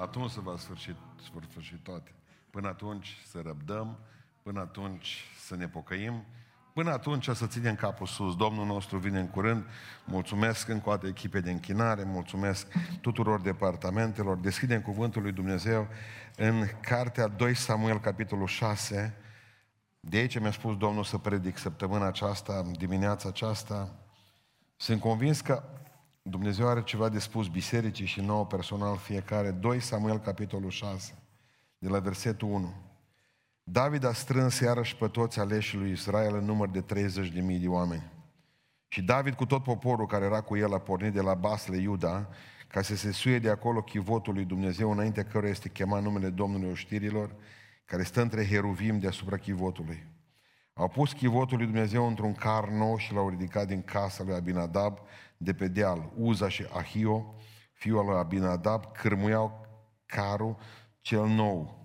Atunci se va sfârși, se vor sfârși toate. Până atunci să răbdăm, până atunci să ne pocăim, până atunci să ținem capul sus. Domnul nostru vine în curând. Mulțumesc încă o dată echipe de închinare, mulțumesc tuturor departamentelor. Deschidem cuvântul lui Dumnezeu în cartea 2 Samuel, capitolul 6. De aici mi-a spus Domnul să predic săptămâna aceasta, dimineața aceasta. Sunt convins că Dumnezeu are ceva de spus bisericii și nouă personal fiecare. 2 Samuel, capitolul 6, de la versetul 1. David a strâns iarăși pe toți aleșii lui Israel în număr de 30 de mii de oameni. Și David cu tot poporul care era cu el a pornit de la Basle, Iuda, ca să se suie de acolo chivotul lui Dumnezeu, înainte căruia este chemat numele Domnului Oștirilor, care stă între heruvim deasupra chivotului. Au pus chivotul lui Dumnezeu într-un car nou și l-au ridicat din casa lui Abinadab de pe deal. Uza și Ahio, fiul lui Abinadab, cârmuiau carul cel nou.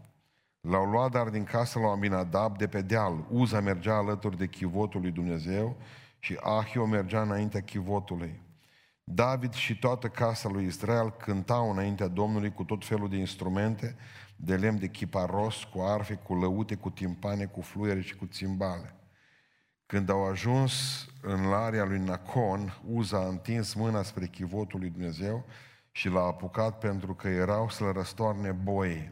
L-au luat dar din casa lui Abinadab de pe deal. Uza mergea alături de chivotul lui Dumnezeu și Ahio mergea înaintea chivotului. David și toată casa lui Israel cântau înaintea Domnului cu tot felul de instrumente, de lemn de chiparos, cu arfe, cu lăute, cu timpane, cu fluiere și cu țimbale. Când au ajuns în larea lui Nacon, Uza a întins mâna spre chivotul lui Dumnezeu și l-a apucat pentru că erau să-l răstoarne boi.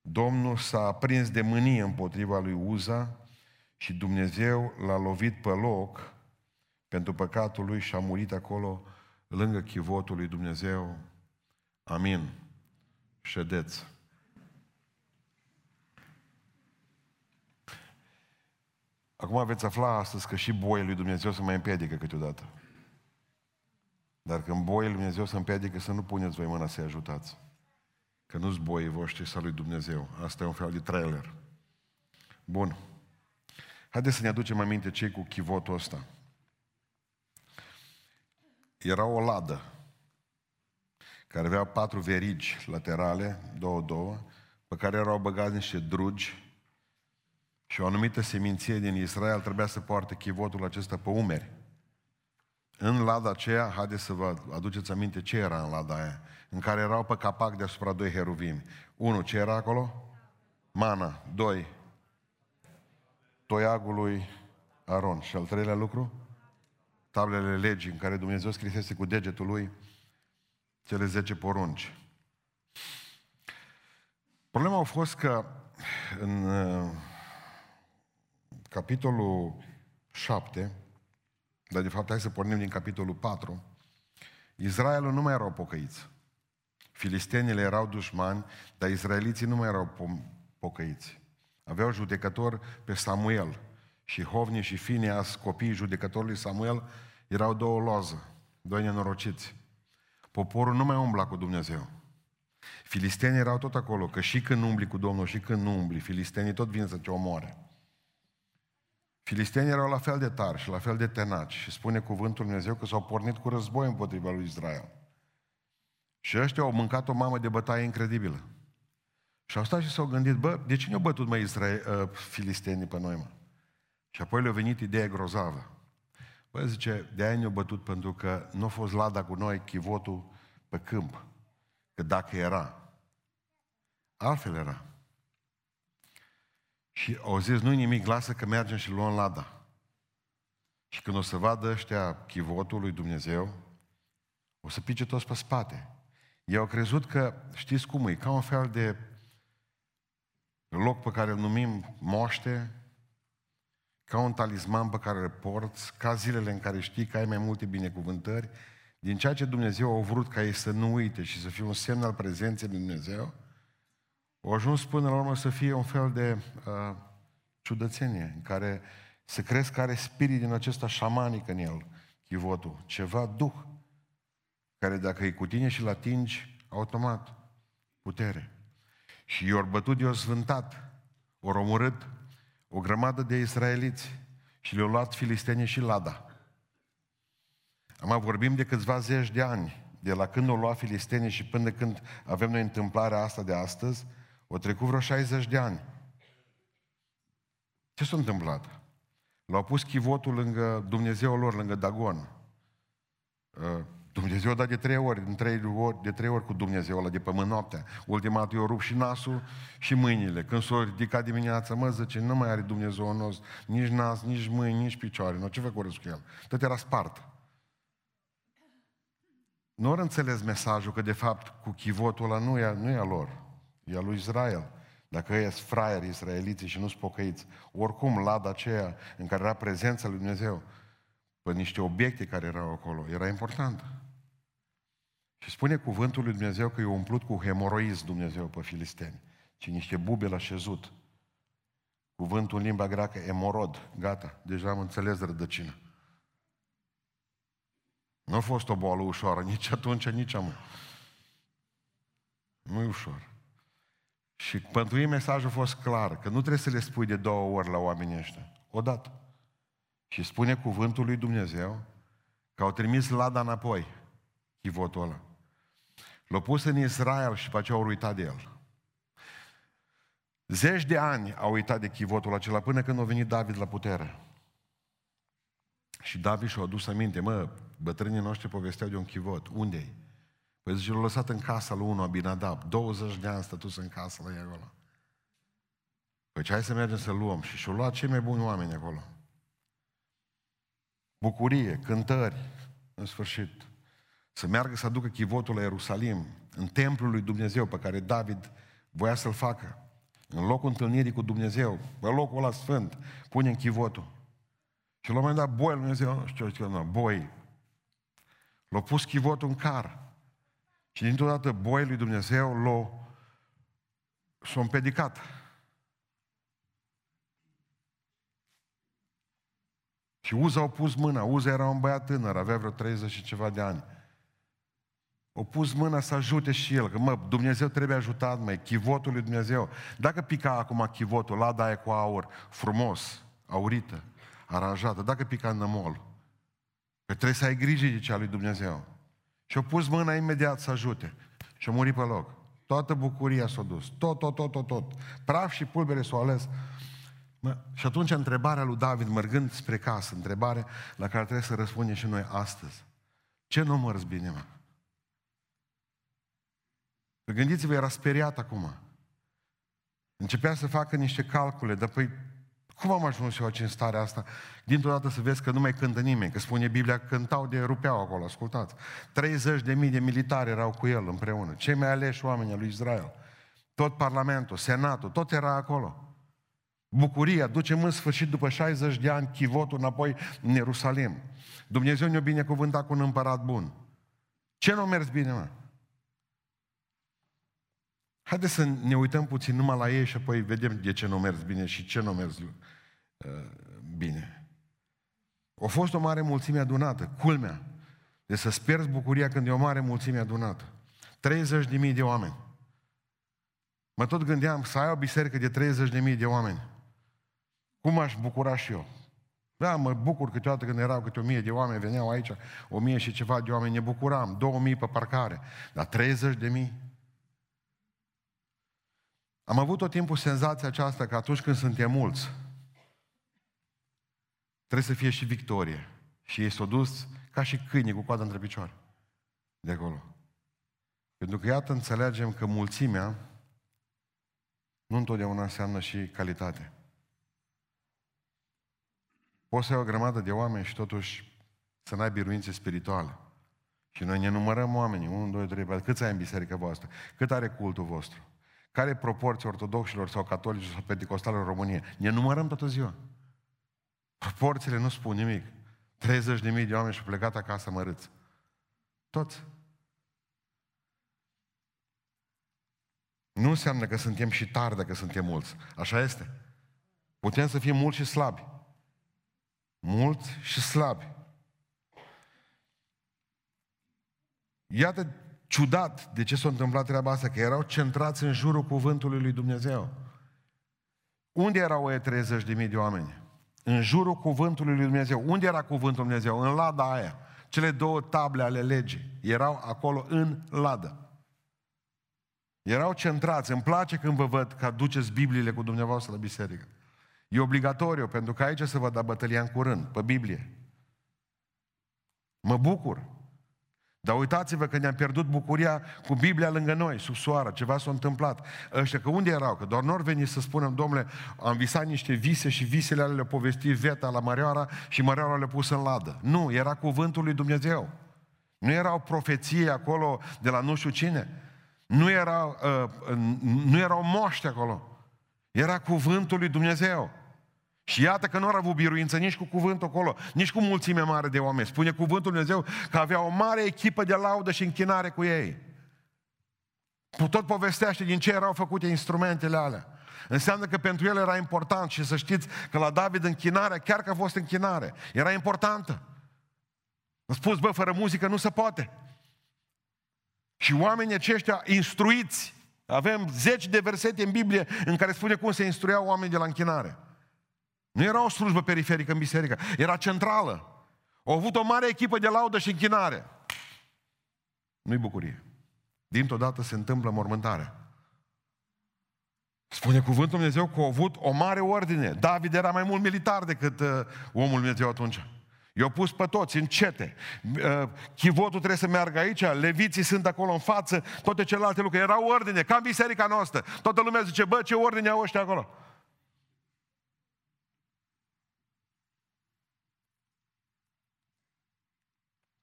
Domnul s-a aprins de mânie împotriva lui Uza și Dumnezeu l-a lovit pe loc pentru păcatul lui și a murit acolo lângă chivotul lui Dumnezeu. Amin. Ședeți. Acum veți afla astăzi că și boii lui Dumnezeu se mai împiedică câteodată. Dar când boii lui Dumnezeu se împiedică, să nu puneți voi mâna să-i ajutați. Că nu-s boii voștri sau lui Dumnezeu. Asta e un fel de trailer. Bun. Haideți să ne aducem aminte cei cu chivotul ăsta. Era o ladă care avea patru verigi laterale, două, două, pe care erau băgați niște drugi și o anumită seminție din Israel trebuia să poarte chivotul acesta pe umeri. În lada aceea, haideți să vă aduceți aminte ce era în lada aia, în care erau pe capac deasupra doi heruvimi. Unu, ce era acolo? Mana. Doi, toiagul lui Aron. Și al treilea lucru? Tablele legii în care Dumnezeu scrisese cu degetul lui cele zece porunci. Problema a fost că în capitolul 7, dar de fapt hai să pornim din capitolul 4, Israelul nu mai erau pocăiți. Filistenile erau dușmani, dar izraeliții nu mai erau pocăiți. Aveau judecător pe Samuel și Hovni și Fineas, copiii judecătorului Samuel, erau două loză, doi nenorociți. Poporul nu mai umbla cu Dumnezeu. Filistenii erau tot acolo, că și când umbli cu Domnul și când nu umbli, filistenii tot vin să te omoare. Filistenii erau la fel de tari și la fel de tenaci și spune cuvântul Dumnezeu că s-au pornit cu război împotriva lui Israel. Și ăștia au mâncat o mamă de bătaie incredibilă. Și au stat și s-au gândit, bă, de ce ne-au bătut mai Israel, uh, filistenii pe noi, mă? Și apoi le-a venit ideea grozavă. Bă, zice, de aia ne-au bătut pentru că nu a fost lada cu noi, chivotul pe câmp. Că dacă era, altfel era. Și au zis, nu-i nimic, lasă că mergem și luăm lada. Și când o să vadă ăștia chivotul lui Dumnezeu, o să pice toți pe spate. Ei au crezut că, știți cum e, ca un fel de loc pe care îl numim moște, ca un talisman pe care îl porți, ca zilele în care știi că ai mai multe binecuvântări, din ceea ce Dumnezeu a vrut ca ei să nu uite și să fie un semn al prezenței lui Dumnezeu, au ajuns până la urmă să fie un fel de uh, ciudățenie, în care se crezi că are spirit din acesta șamanic în el, chivotul, ceva duh, care dacă e cu tine și-l atingi, automat, putere. Și i-au bătut, i-au sfântat, au omorât o grămadă de israeliți și le-au luat filistenii și lada. Am vorbim de câțiva zeci de ani, de la când au luat filistenii și până când avem noi întâmplarea asta de astăzi, o trecut vreo 60 de ani. Ce s-a întâmplat? L-au pus chivotul lângă Dumnezeu lor, lângă Dagon. Uh, Dumnezeu a dat de trei ori, în trei ori, de trei ori cu Dumnezeu ăla de pământ noaptea. Ultima dată eu rup și nasul și mâinile. Când s-a ridicat dimineața, mă, zice, nu mai are Dumnezeu nostru, nici nas, nici mâini, nici picioare. Nu, ce făcut cu el? Tot era spart. Nu ori înțeles mesajul că de fapt cu chivotul ăla nu e, nu e a lor, e a lui Israel. Dacă ei sunt fraieri israeliții și nu sunt pocăiți, oricum lada aceea în care era prezența lui Dumnezeu, pe niște obiecte care erau acolo, era importantă. Și spune cuvântul lui Dumnezeu că e umplut cu hemoroiz Dumnezeu pe filisteni, ci niște bube la șezut. Cuvântul în limba greacă, emorod, gata, deja am înțeles rădăcina. Nu a fost o boală ușoară, nici atunci, nici am. Nu e ușor. Și pentru ei mesajul a fost clar, că nu trebuie să le spui de două ori la oamenii ăștia. Odată. Și spune cuvântul lui Dumnezeu că au trimis lada înapoi, chivotul ăla. L-au pus în Israel și pe aceea au uitat de el. Zeci de ani au uitat de chivotul acela până când a venit David la putere. Și David și-a adus aminte, mă, bătrânii noștri povesteau de un chivot. Unde-i? Păi zice, l-a lăsat în casa lui unul Abinadab. 20 de ani stătus în casă la ei acolo. Păi ce hai să mergem să luăm. Și și-au luat cei mai buni oameni acolo. Bucurie, cântări, în sfârșit. Să meargă să aducă chivotul la Ierusalim, în templul lui Dumnezeu pe care David voia să-l facă. În locul întâlnirii cu Dumnezeu, pe locul ăla sfânt, pune în chivotul. Și la un moment dat, boi, Dumnezeu, știu ce nu, boi. L-a pus chivotul în car. Și dintr-o dată boii lui Dumnezeu l-a s-a împedicat. Și Uza au pus mâna. Uza era un băiat tânăr, avea vreo 30 și ceva de ani. O pus mâna să ajute și el, că mă, Dumnezeu trebuie ajutat, măi, chivotul lui Dumnezeu. Dacă pica acum chivotul, lada aia cu aur, frumos, aurită, aranjată, dacă pica în nămol, că trebuie să ai grijă de cea lui Dumnezeu. Și a pus mâna imediat să ajute. Și a murit pe loc. Toată bucuria s-a dus. Tot, tot, tot, tot, tot. Praf și pulbere s-au ales. Mă, și atunci întrebarea lui David, mergând spre casă, întrebare la care trebuie să răspundem și noi astăzi. Ce număr bine, mă? Gândiți-vă, era speriat acum. Începea să facă niște calcule, dar păi cum am ajuns eu aici în starea asta? Dintr-o dată să vezi că nu mai cântă nimeni, că spune Biblia că cântau de rupeau acolo, ascultați. 30 de mii de militari erau cu el împreună. Cei mai aleși oameni al lui Israel. Tot Parlamentul, Senatul, tot era acolo. Bucuria, ducem în sfârșit după 60 de ani chivotul înapoi în Ierusalim. Dumnezeu ne-a binecuvântat cu un împărat bun. Ce nu a mers bine, mă? Haideți să ne uităm puțin numai la ei și apoi vedem de ce nu mers bine și ce nu mers uh, bine. A fost o mare mulțime adunată, culmea. De să-ți pierzi bucuria când e o mare mulțime adunată. 30 de mii de oameni. Mă tot gândeam să ai o biserică de 30 de mii de oameni. Cum aș bucura și eu? Da, mă bucur câteodată când erau câte o mie de oameni, veneau aici, o mie și ceva de oameni, ne bucuram, două mii pe parcare. Dar 30 de mii? Am avut tot timpul senzația aceasta că atunci când suntem mulți, trebuie să fie și victorie. Și ei s-au dus ca și câini cu coada între picioare. De acolo. Pentru că, iată, înțelegem că mulțimea nu întotdeauna înseamnă și calitate. Poți să ai o grămadă de oameni și totuși să n-ai biruințe spirituale. Și noi ne numărăm oamenii, 1, 2, 3, 4, câți ai în biserica voastră? Cât are cultul vostru? Care e proporția ortodoxilor sau catolici sau pentecostali în România? Ne numărăm toată ziua. Proporțiile nu spun nimic. 30 de mii de oameni și-au plecat acasă mărâți. Toți. Nu înseamnă că suntem și tari dacă suntem mulți. Așa este. Putem să fim mulți și slabi. Mulți și slabi. Iată ciudat de ce s-a întâmplat treaba asta, că erau centrați în jurul cuvântului lui Dumnezeu. Unde erau ei 30 de mii de oameni? În jurul cuvântului lui Dumnezeu. Unde era cuvântul lui Dumnezeu? În lada aia. Cele două table ale legii erau acolo în ladă. Erau centrați. Îmi place când vă văd că aduceți Bibliile cu dumneavoastră la biserică. E obligatoriu, pentru că aici se va da bătălia în curând, pe Biblie. Mă bucur. Dar uitați-vă că ne-am pierdut bucuria cu Biblia lângă noi, sub soară, ceva s-a întâmplat. Ăștia, că unde erau? Că doar nor veni să spunem, domnule, am visat niște vise și visele alea le-a povestit Veta la Mărioara și Mărioara le-a pus în ladă. Nu, era cuvântul lui Dumnezeu. Nu erau profeții acolo de la nu știu cine. Nu erau, uh, nu erau moști acolo. Era cuvântul lui Dumnezeu. Și iată că nu au avut biruință nici cu cuvântul acolo, nici cu mulțime mare de oameni. Spune cuvântul Dumnezeu că avea o mare echipă de laudă și închinare cu ei. Tot povestește din ce erau făcute instrumentele alea. Înseamnă că pentru el era important și să știți că la David închinarea, chiar că a fost închinare, era importantă. Am spus, bă, fără muzică nu se poate. Și oamenii aceștia instruiți, avem zeci de versete în Biblie în care spune cum se instruiau oamenii de la închinare. Nu era o slujbă periferică în biserică, era centrală. Au avut o mare echipă de laudă și închinare. Nu-i bucurie. Dintr-o dată se întâmplă mormântarea. Spune cuvântul Dumnezeu că au avut o mare ordine. David era mai mult militar decât uh, omul Dumnezeu atunci. I-au pus pe toți în cete. Uh, chivotul trebuie să meargă aici, leviții sunt acolo în față, toate celelalte lucruri. Era ordine, ca în biserica noastră. Toată lumea zice, bă, ce ordine au ăștia acolo?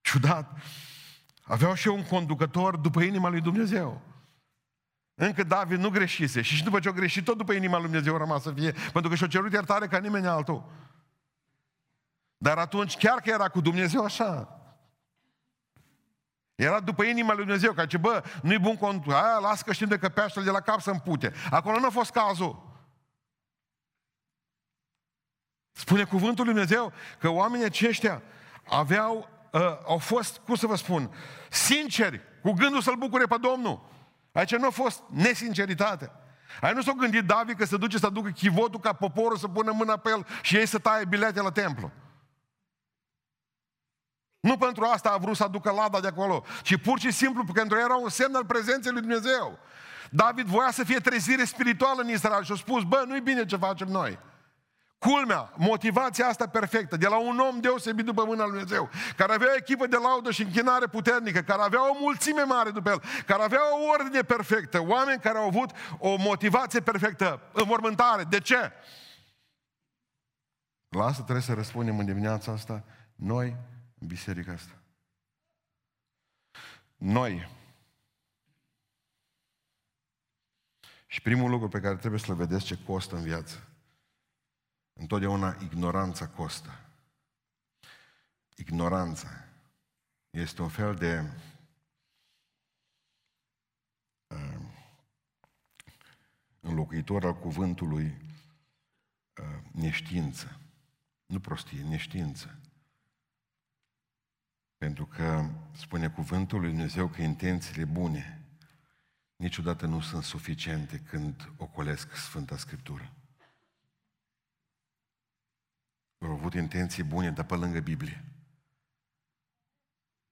Ciudat. Aveau și eu un conducător după inima lui Dumnezeu. Încă David nu greșise. Și după ce a greșit, tot după inima lui Dumnezeu a rămas să fie. Pentru că și-a cerut iertare ca nimeni altul. Dar atunci, chiar că era cu Dumnezeu așa, era după inima lui Dumnezeu, ca ce, bă, nu-i bun cont, aia, las că știm de că peaștele de la cap să împute. Acolo nu a fost cazul. Spune cuvântul lui Dumnezeu că oamenii aceștia aveau uh, au fost, cum să vă spun, sinceri, cu gândul să-L bucure pe Domnul. Aici nu a fost nesinceritate. Aici nu s-a gândit David că se duce să aducă chivotul ca poporul să pună mâna pe el și ei să taie bilete la templu. Nu pentru asta a vrut să aducă lada de acolo, ci pur și simplu pentru că era un semn al prezenței lui Dumnezeu. David voia să fie trezire spirituală în Israel și a spus, bă, nu-i bine ce facem noi. Culmea, motivația asta perfectă, de la un om deosebit după mâna lui Dumnezeu, care avea o echipă de laudă și închinare puternică, care avea o mulțime mare după el, care avea o ordine perfectă, oameni care au avut o motivație perfectă, înmormântare. De ce? La asta trebuie să răspundem în dimineața asta, noi, în biserica asta. Noi. Și primul lucru pe care trebuie să-l vedeți ce costă în viață, Întotdeauna ignoranța costă. Ignoranța este un fel de uh, înlocuitor al cuvântului uh, neștiință. Nu prostie, neștiință. Pentru că spune cuvântul lui Dumnezeu că intențiile bune niciodată nu sunt suficiente când ocolesc Sfânta Scriptură. Au avut intenții bune, dar pe lângă Biblie.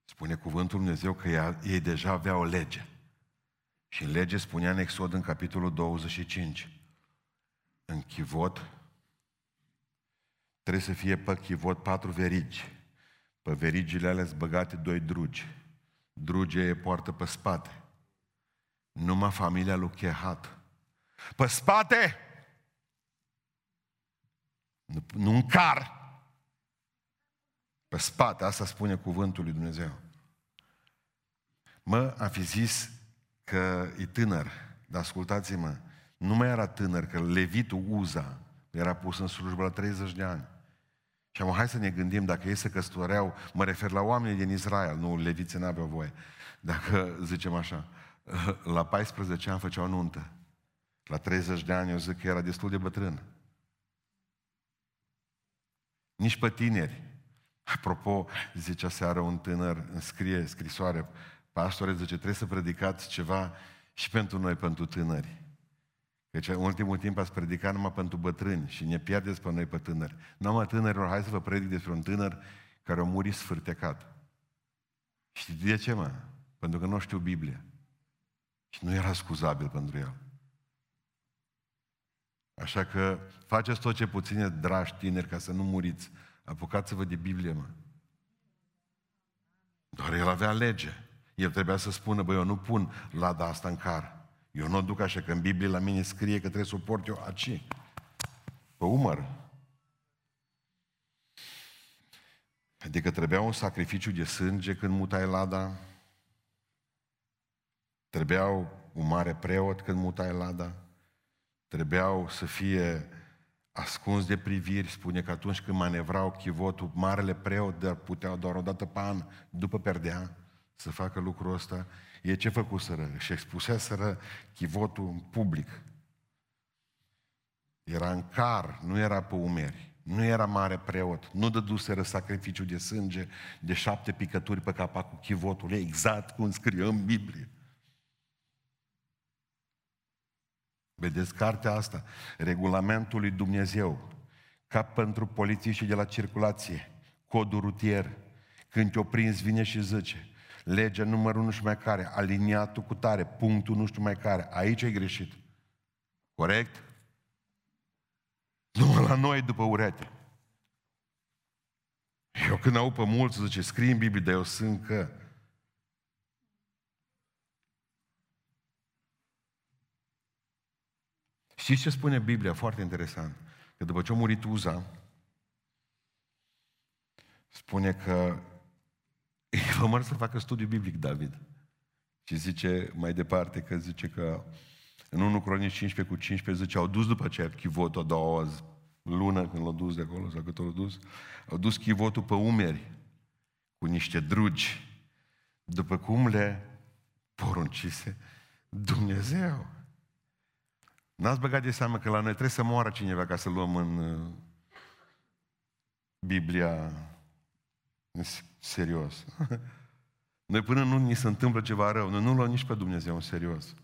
Spune cuvântul Dumnezeu că ei deja aveau o lege. Și în lege spunea în Exod în capitolul 25. În chivot trebuie să fie pe chivot patru verigi. Pe verigile alea băgate doi drugi. Drugea e poartă pe spate. Numai familia lui Chehat. Pe spate nu, nu în car. Pe spate, asta spune cuvântul lui Dumnezeu. Mă, am fi zis că e tânăr, dar ascultați-mă, nu mai era tânăr, că levitul Uza era pus în slujbă la 30 de ani. Și am hai să ne gândim, dacă ei se căsătoreau, mă refer la oamenii din Israel, nu, leviții n-aveau voie. Dacă zicem așa, la 14 ani făceau nuntă. La 30 de ani eu zic că era destul de bătrân. Nici pe tineri. Apropo, zice seară un tânăr, îmi scrie scrisoare, pastore, zice, trebuie să predicați ceva și pentru noi, pentru tânări. Deci în ultimul timp ați predicat numai pentru bătrâni și ne pierdeți pe noi pe tânări. Nu mă tânărilor, hai să vă predic despre un tânăr care a murit sfârtecat. Și de ce, mă? Pentru că nu știu Biblia. Și nu era scuzabil pentru el. Așa că faceți tot ce puține, dragi tineri, ca să nu muriți. Apucați-vă de Biblie, mă. Doar el avea lege. El trebuia să spună, băi, eu nu pun lada asta în car. Eu nu o duc așa, că în Biblie la mine scrie că trebuie să o port eu aici, pe umăr. Adică trebuia un sacrificiu de sânge când mutai lada, trebuiau un mare preot când mutai lada, trebuiau să fie ascuns de priviri, spune că atunci când manevrau chivotul, marele preot de puteau doar o dată pe an, după perdea, să facă lucrul ăsta, e ce făcuseră? Și expuseseră chivotul în public. Era în car, nu era pe umeri. Nu era mare preot. Nu dăduseră sacrificiu de sânge de șapte picături pe capacul chivotului, exact cum scrie în Biblie. Vedeți cartea asta, regulamentul lui Dumnezeu, ca pentru polițiștii de la circulație, codul rutier, când te oprinzi, vine și zice, legea numărul nu știu mai care, aliniatul cu tare, punctul nu știu mai care, aici ai greșit. Corect? Numai la noi după urete. Eu când aud pe mulți, zice, scrie în Biblie, dar eu sunt că... Știți ce spune Biblia? Foarte interesant. Că după ce a murit Uza, spune că el a să facă studiu biblic, David. Și zice mai departe că zice că în 1 Cronici 15 cu 15 zice, au dus după aceea chivotul a doua lună când l-au dus de acolo, sau cât l-au dus, au dus chivotul pe umeri cu niște drugi, după cum le poruncise Dumnezeu. N-ați băgat de seamă că la noi trebuie să moară cineva ca să luăm în uh, Biblia în serios. Noi până nu ni se întâmplă ceva rău, noi nu luăm nici pe Dumnezeu în serios.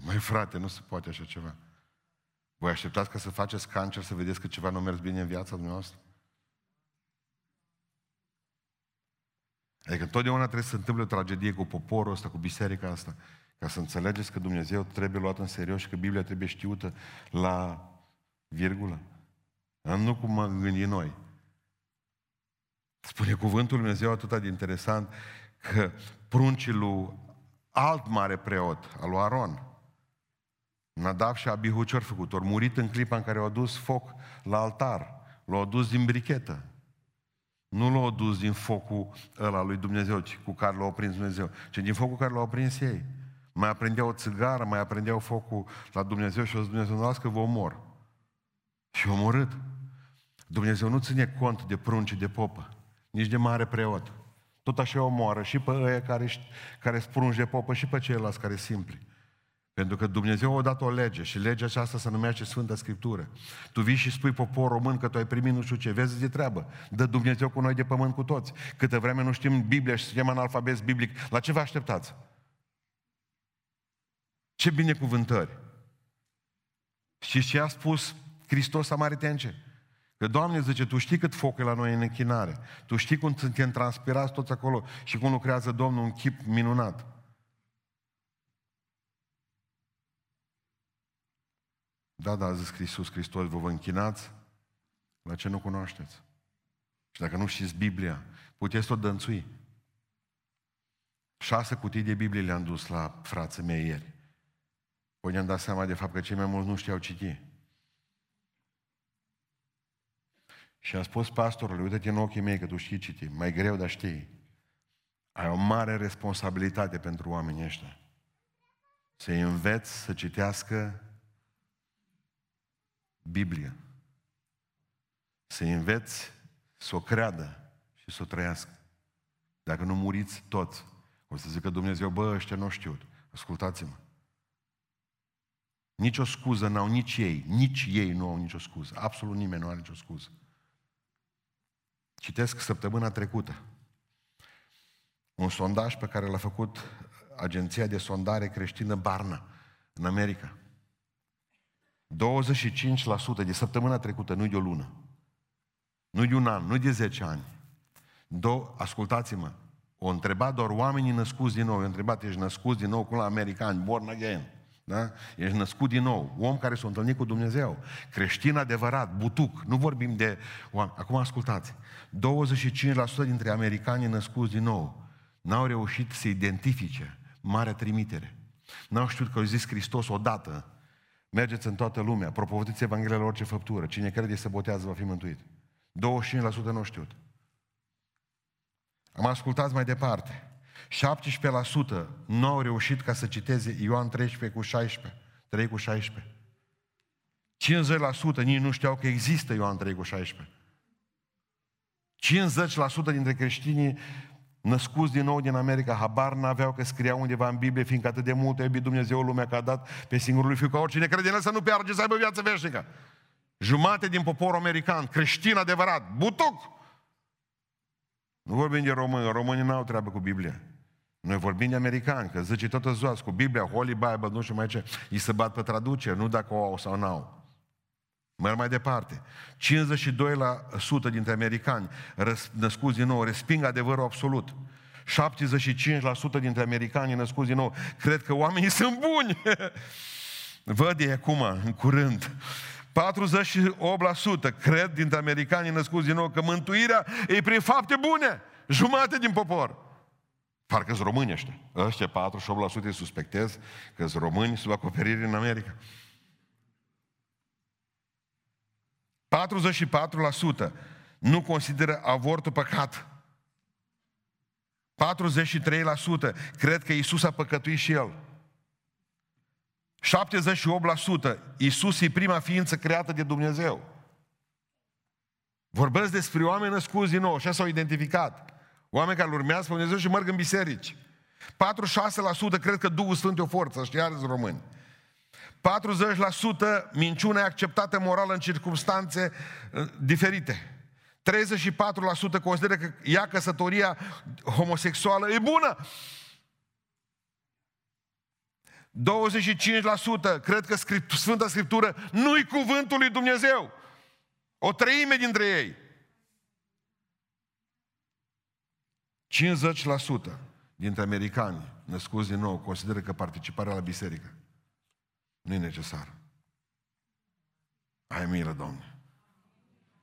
Mai frate, nu se poate așa ceva. Voi așteptați ca să faceți cancer să vedeți că ceva nu a mers bine în viața dumneavoastră? Adică întotdeauna trebuie să se întâmple o tragedie cu poporul ăsta, cu biserica asta, ca să înțelegeți că Dumnezeu trebuie luat în serios și că Biblia trebuie știută la virgulă. Nu cum mă gândim noi. Spune cuvântul Lui Dumnezeu atât de interesant că pruncii lui alt mare preot, al lui Aron, Nadav și Abihu ce făcut? Ori murit în clipa în care au adus foc la altar. L-au adus din brichetă. Nu l-au adus din focul ăla lui Dumnezeu, ci cu care l-au prins Dumnezeu, ci din focul care l-au prins ei. Mai aprindeau o țigară, mai aprindeau focul la Dumnezeu și o zis Dumnezeu, nu că vă omor. Și omorât. Dumnezeu nu ține cont de prunci de popă, nici de mare preot. Tot așa omoară și pe ăia care, care sprungi de popă și pe ceilalți care simpli. Pentru că Dumnezeu a dat o lege și legea aceasta se numește Sfânta Scriptură. Tu vii și spui popor român că tu ai primit nu știu ce, vezi de treabă. Dă Dumnezeu cu noi de pământ cu toți. Câte vreme nu știm Biblia și suntem analfabet biblic, la ce vă așteptați? Ce binecuvântări! Și ce a spus Hristos Samaritence? Că Doamne zice, Tu știi cât foc e la noi în închinare. Tu știi cum suntem transpirați toți acolo și cum lucrează Domnul un chip minunat. Da, da, a zis Iisus Hristos, vă vă închinați la ce nu cunoașteți. Și dacă nu știți Biblia, puteți tot dănțui. Șase cutii de Biblie le-am dus la frații mei ieri. Păi ne-am dat seama de fapt că cei mai mulți nu știau citi. Și am spus pastorului, uite-te în ochii mei că tu știi citi. Mai greu, dar știi. Ai o mare responsabilitate pentru oamenii ăștia. Să-i înveți să citească Biblia. Să înveți să o creadă și să o trăiască. Dacă nu muriți toți, o să zică Dumnezeu, bă, ăștia nu știu. Ascultați-mă. Nici o scuză n-au nici ei, nici ei nu au nicio scuză. Absolut nimeni nu are nicio scuză. Citesc săptămâna trecută un sondaj pe care l-a făcut agenția de sondare creștină Barna în America. 25% de săptămâna trecută, nu de o lună. Nu de un an, nu de 10 ani. Do- ascultați-mă, o întrebat doar oamenii născuți din nou. O întrebat, ești născut din nou cum la americani, born again. Da? Ești născut din nou. Om care s-a întâlnit cu Dumnezeu. Creștin adevărat, butuc. Nu vorbim de oameni. Acum ascultați. 25% dintre americanii născuți din nou n-au reușit să identifice marea trimitere. N-au știut că au zis Hristos odată. Mergeți în toată lumea, propovădiți Evanghelia la orice făptură. Cine crede să botează va fi mântuit. 25% nu știut. Am ascultat mai departe. 17% nu au reușit ca să citeze Ioan 13 cu 16. 3 cu 16. 50% nici nu știau că există Ioan 3 cu 16. 50% dintre creștinii născuți din nou din America, habar n-aveau că scria undeva în Biblie, fiindcă atât de mult a iubit Dumnezeu lumea că a dat pe singurul lui Fiu, ca oricine crede în el să nu piarge, să aibă viață veșnică. Jumate din poporul american, creștin adevărat, butuc. Nu vorbim de români, românii n-au treabă cu Biblia. Noi vorbim de americani, că zice toată ziua cu Biblia, Holy Bible, nu știu mai ce, îi se bat pe traducere, nu dacă o au sau n-au. Merg mai departe. 52% dintre americani născuți din nou resping adevărul absolut. 75% dintre americani născuți din nou cred că oamenii sunt buni. Văd e acum, în curând. 48% cred dintre americanii născuți din nou că mântuirea e prin fapte bune. Jumate din popor. Parcă sunt români ăștia. Ăștia 48% suspectez că sunt români sub acoperire în America. 44% nu consideră avortul păcat. 43% cred că Isus a păcătuit și el. 78% Isus e prima ființă creată de Dumnezeu. Vorbesc despre oameni născuți din nou, așa s-au identificat. Oameni care urmează pe Dumnezeu și merg în biserici. 46% cred că Duhul Sfânt e o forță, știați români. 40% minciuna e acceptată moral în circunstanțe uh, diferite. 34% consideră că ea căsătoria homosexuală e bună. 25% cred că Sfânta Scriptură nu-i cuvântul lui Dumnezeu. O treime dintre ei. 50% dintre americani născuți din nou consideră că participarea la biserică nu e necesară. Ai milă, Doamne.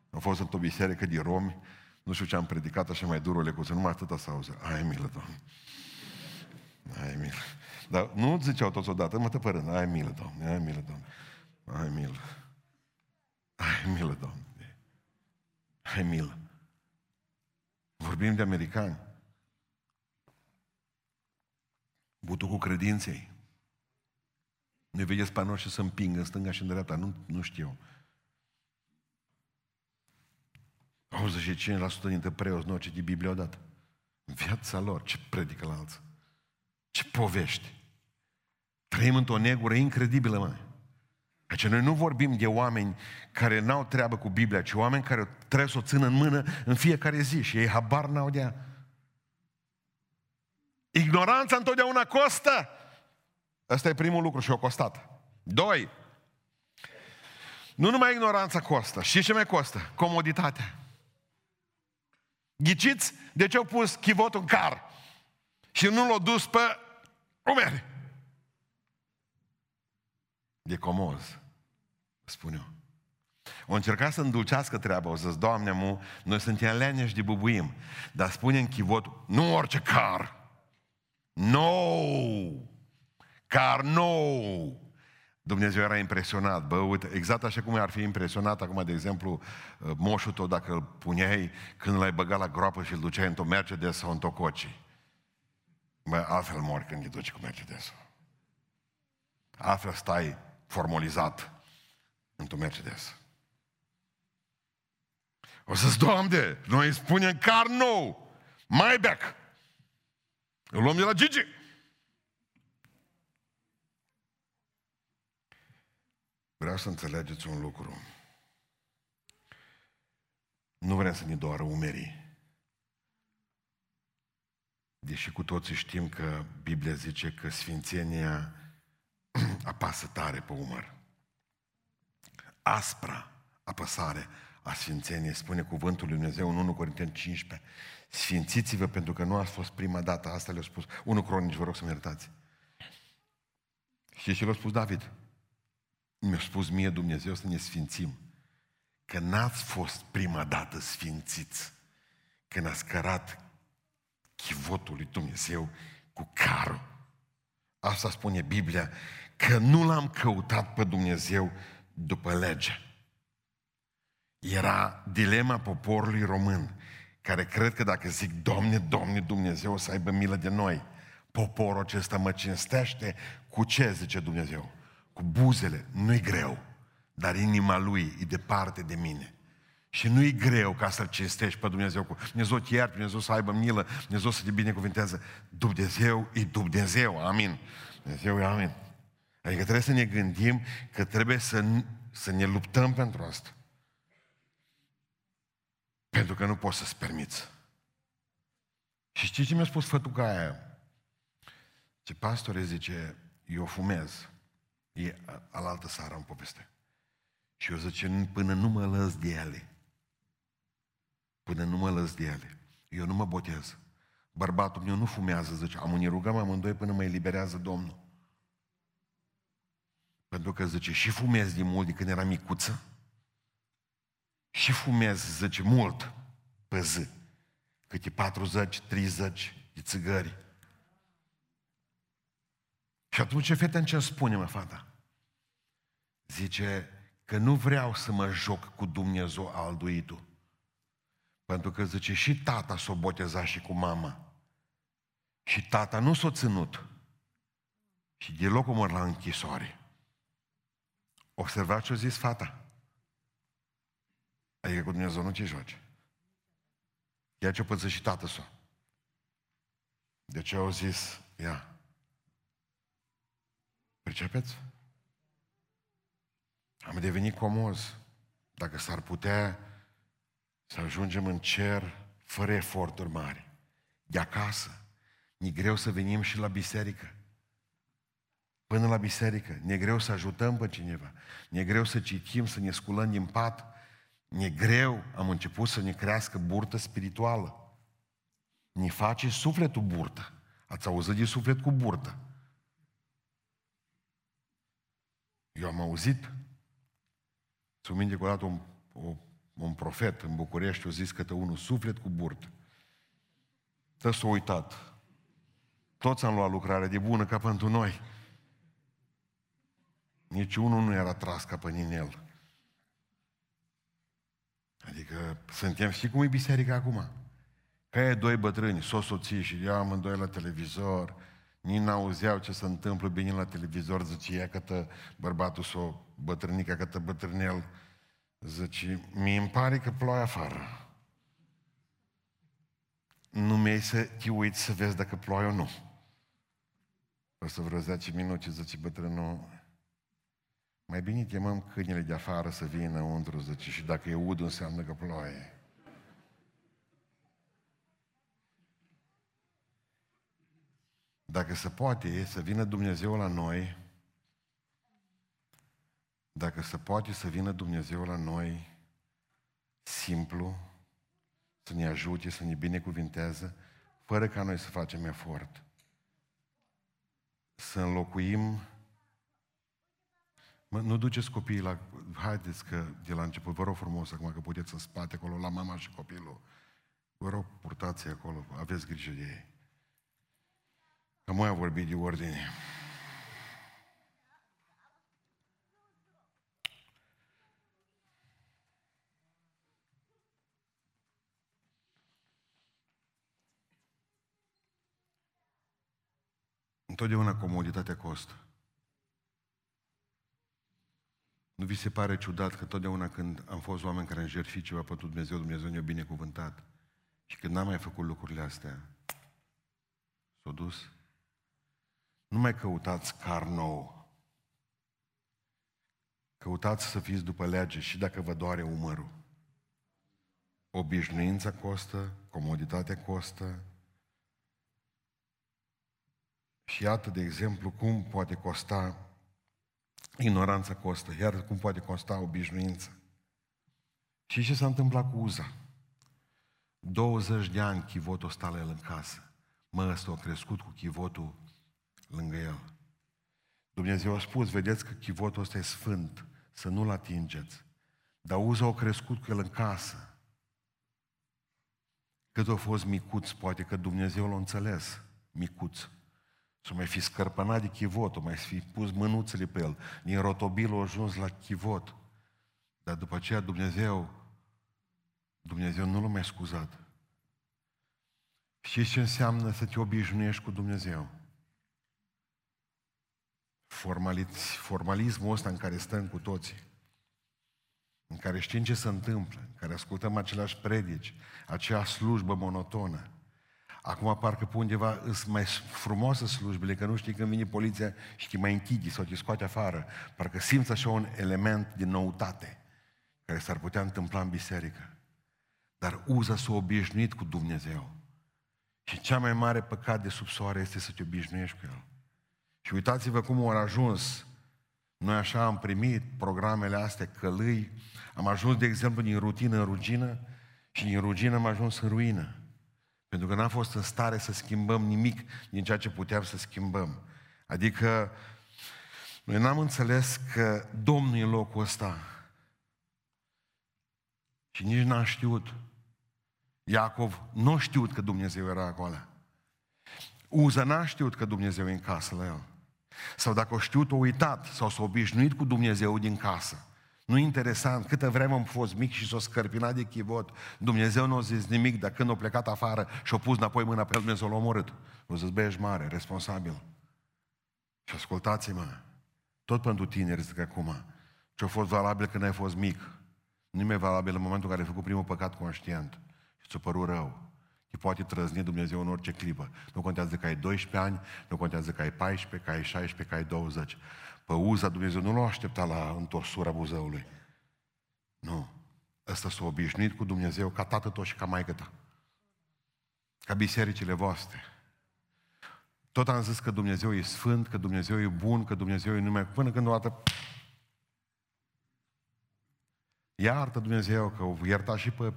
Am fost într-o biserică de romi, nu știu ce am predicat așa mai dur o lecuță, numai atâta să auzi. Ai milă, Doamne. Ai milă. Dar nu ziceau toți odată, mă tăpărând, ai milă, Doamne, ai milă, Doamne. Ai milă. Ai milă, Doamne. Ai milă. Vorbim de americani. Butucul credinței. Ne vedeți pe noi și să împingă în stânga și în dreapta. Nu, nu știu. 85% dintre preoți nu au citit Biblia odată. În viața lor, ce predică la alții. Ce povești. Trăim într-o negură incredibilă, mă. Deci noi nu vorbim de oameni care n-au treabă cu Biblia, ci oameni care trebuie să o țină în mână în fiecare zi și ei habar n-au de ea. Ignoranța întotdeauna costă. Ăsta e primul lucru și o costat. Doi, nu numai ignoranța costă. Și ce mai costă? Comoditatea. Ghiciți de ce au pus chivotul în car și nu l-au dus pe umeri? De comoz, spun eu. O încercat să îndulcească treaba, o zis, Doamne, mu, noi suntem leneși de bubuim, dar spune în chivot, nu orice car. No! Car nou! Dumnezeu era impresionat. Bă, uite, exact așa cum ar fi impresionat acum, de exemplu, uh, moșul tău dacă îl puneai când l-ai băgat la groapă și îl duceai într-o Mercedes sau într-o Coci. Bă, altfel mori când îi duci cu Mercedes. Altfel stai formalizat într-o Mercedes. O să-ți, Doamne, noi spunem car nou, mai back. Îl luăm de la Gigi. Vreau să înțelegeți un lucru. Nu vrem să ne doară umerii. Deși cu toții știm că Biblia zice că sfințenia apasă tare pe umăr. Aspra apăsare a sfințeniei, spune cuvântul lui Dumnezeu în 1 Corinteni 15. Sfințiți-vă pentru că nu a fost prima dată, asta le-a spus. 1 Cronici, vă rog să-mi iertați. Știți ce l-a spus David? Mi-a spus mie Dumnezeu să ne sfințim. Că n-ați fost prima dată sfințiți când ați cărat chivotul lui Dumnezeu cu carul. Asta spune Biblia, că nu l-am căutat pe Dumnezeu după lege. Era dilema poporului român, care cred că dacă zic, Doamne, Doamne, Dumnezeu o să aibă milă de noi, poporul acesta mă cinstește cu ce, zice Dumnezeu? Cu buzele. Nu-i greu, dar inima lui e departe de mine. Și nu-i greu ca să-L cinstești pe Dumnezeu cu Dumnezeu te iert, Dumnezeu să aibă milă, Dumnezeu să te binecuvinteze. Dumnezeu e Dumnezeu, amin. Dumnezeu e amin. Adică trebuie să ne gândim că trebuie să, să ne luptăm pentru asta. Pentru că nu poți să-ți permiți. Și știți ce mi-a spus fătuca aia? Ce pastore zice, eu fumez. E alaltă seară în poveste. Și eu zice, până nu mă lăs de ele. Până nu mă lăs de ele. Eu nu mă botez. Bărbatul meu nu fumează, zice, am ne rugăm amândoi până mă eliberează Domnul. Pentru că, zice, și fumez din mult de când era micuță, și fumez, zice, mult pe zi. Câte 40, 30 de țigări. Și atunci fete ce spune, mă, fata? Zice că nu vreau să mă joc cu Dumnezeu alduitul. Pentru că zice, și tata s-o boteza și cu mama. Și tata nu s-o ținut. Și deloc omor la închisoare. Observați ce a zis fata. Adică cu Dumnezeu nu ce joci. Ea ce-o păță și tată s-o. De ce au zis, ia, Percepeți? Am devenit comoz. Dacă s-ar putea să ajungem în cer fără eforturi mari, de acasă, ne greu să venim și la biserică. Până la biserică, ne greu să ajutăm pe cineva, ne greu să citim, să ne sculăm din pat, ne greu am început să ne crească burtă spirituală. Ne face sufletul burtă. Ați auzit de suflet cu burtă. Eu am auzit, să minte că odată un, o, un profet în București a zis că unul suflet cu burt. Tă s-a uitat. Toți am luat lucrare de bună ca pentru noi. Nici unul nu era tras ca pe el. Adică suntem, știi cum e biserica acum? Că e doi bătrâni, s-o soții și eu amândoi la televizor, nici n-auzeau ce se întâmplă bine la televizor, zice, ia că bărbatul sau bătrânica, că bătrânel, zice, mi îmi pare că ploaie afară. Nu mi să te uiți să vezi dacă ploaie sau nu. O să vreo 10 minute, zice bătrânul, mai bine chemăm câinele de afară să vină înăuntru, zice, și dacă e ud înseamnă că ploaie. Dacă se poate să vină Dumnezeu la noi, dacă se poate să vină Dumnezeu la noi simplu, să ne ajute, să ne binecuvinteze, fără ca noi să facem efort. Să înlocuim Mă, nu duceți copiii la... Haideți că de la început, vă rog frumos acum că puteți în spate acolo, la mama și copilul. Vă rog, purtați acolo, aveți grijă de ei. Că mai a vorbit de ordine. Întotdeauna comoditatea costă. Nu vi se pare ciudat că totdeauna când am fost oameni care am jertfit ceva pentru Dumnezeu, Dumnezeu ne-a binecuvântat. Și când n-am mai făcut lucrurile astea, s-a dus nu mai căutați car nou. Căutați să fiți după lege și dacă vă doare umărul. Obișnuința costă, comoditatea costă. Și iată, de exemplu, cum poate costa ignoranța costă, iar cum poate costa obișnuința. Și ce s-a întâmplat cu Uza? 20 de ani chivotul sta la el în casă. Mă, ăsta a crescut cu chivotul lângă el. Dumnezeu a spus, vedeți că chivotul ăsta e sfânt, să nu-l atingeți. Dar Uza a crescut cu el în casă. Cât a fost micuț, poate că Dumnezeu l-a înțeles, micuț. Să mai fi scărpănat de chivot, o mai fi pus mânuțele pe el. Din rotobil a ajuns la chivot. Dar după aceea Dumnezeu, Dumnezeu nu l-a mai scuzat. Și ce înseamnă să te obișnuiești cu Dumnezeu? formalismul ăsta în care stăm cu toții, în care știm ce se întâmplă, în care ascultăm aceleași predici, acea slujbă monotonă. Acum parcă pe undeva sunt mai frumoase slujbele, că nu știi când vine poliția și te mai închide sau te scoate afară. Parcă simți așa un element de noutate care s-ar putea întâmpla în biserică. Dar uza s-a obișnuit cu Dumnezeu. Și cea mai mare păcat de sub soare este să te obișnuiești cu El. Și uitați-vă cum au ajuns. Noi așa am primit programele astea călâi, am ajuns, de exemplu, din rutină în rugină și din rugină am ajuns în ruină. Pentru că n-am fost în stare să schimbăm nimic din ceea ce puteam să schimbăm. Adică, noi n-am înțeles că Domnul e în locul ăsta. Și nici n-am știut. Iacov nu știut că Dumnezeu era acolo. Uza n-a știut că Dumnezeu e în casă la el. Sau dacă o știut, o uitat sau s-a obișnuit cu Dumnezeu din casă. Nu interesant, câtă vreme am fost mic și s-a scărpinat de chivot, Dumnezeu nu a zis nimic, dar când a plecat afară și a pus înapoi mâna pe el, Dumnezeu l-a omorât. O zis, băi, ești mare, responsabil. Și ascultați-mă, tot pentru tineri zic acum, ce a fost valabil când ai fost mic, nu e valabil în momentul în care ai făcut primul păcat conștient și ți-a părut rău. Îi poate trăzni Dumnezeu în orice clipă. Nu contează că ai 12 ani, nu contează că ai 14, că ai 16, că ai 20. Pe uza Dumnezeu nu l-a așteptat la întorsura Buzăului. Nu. Ăsta s-a obișnuit cu Dumnezeu ca tată tot și ca maică ta. Ca bisericile voastre. Tot am zis că Dumnezeu e sfânt, că Dumnezeu e bun, că Dumnezeu e numai... Până când o dată... Iartă Dumnezeu că o ierta și pe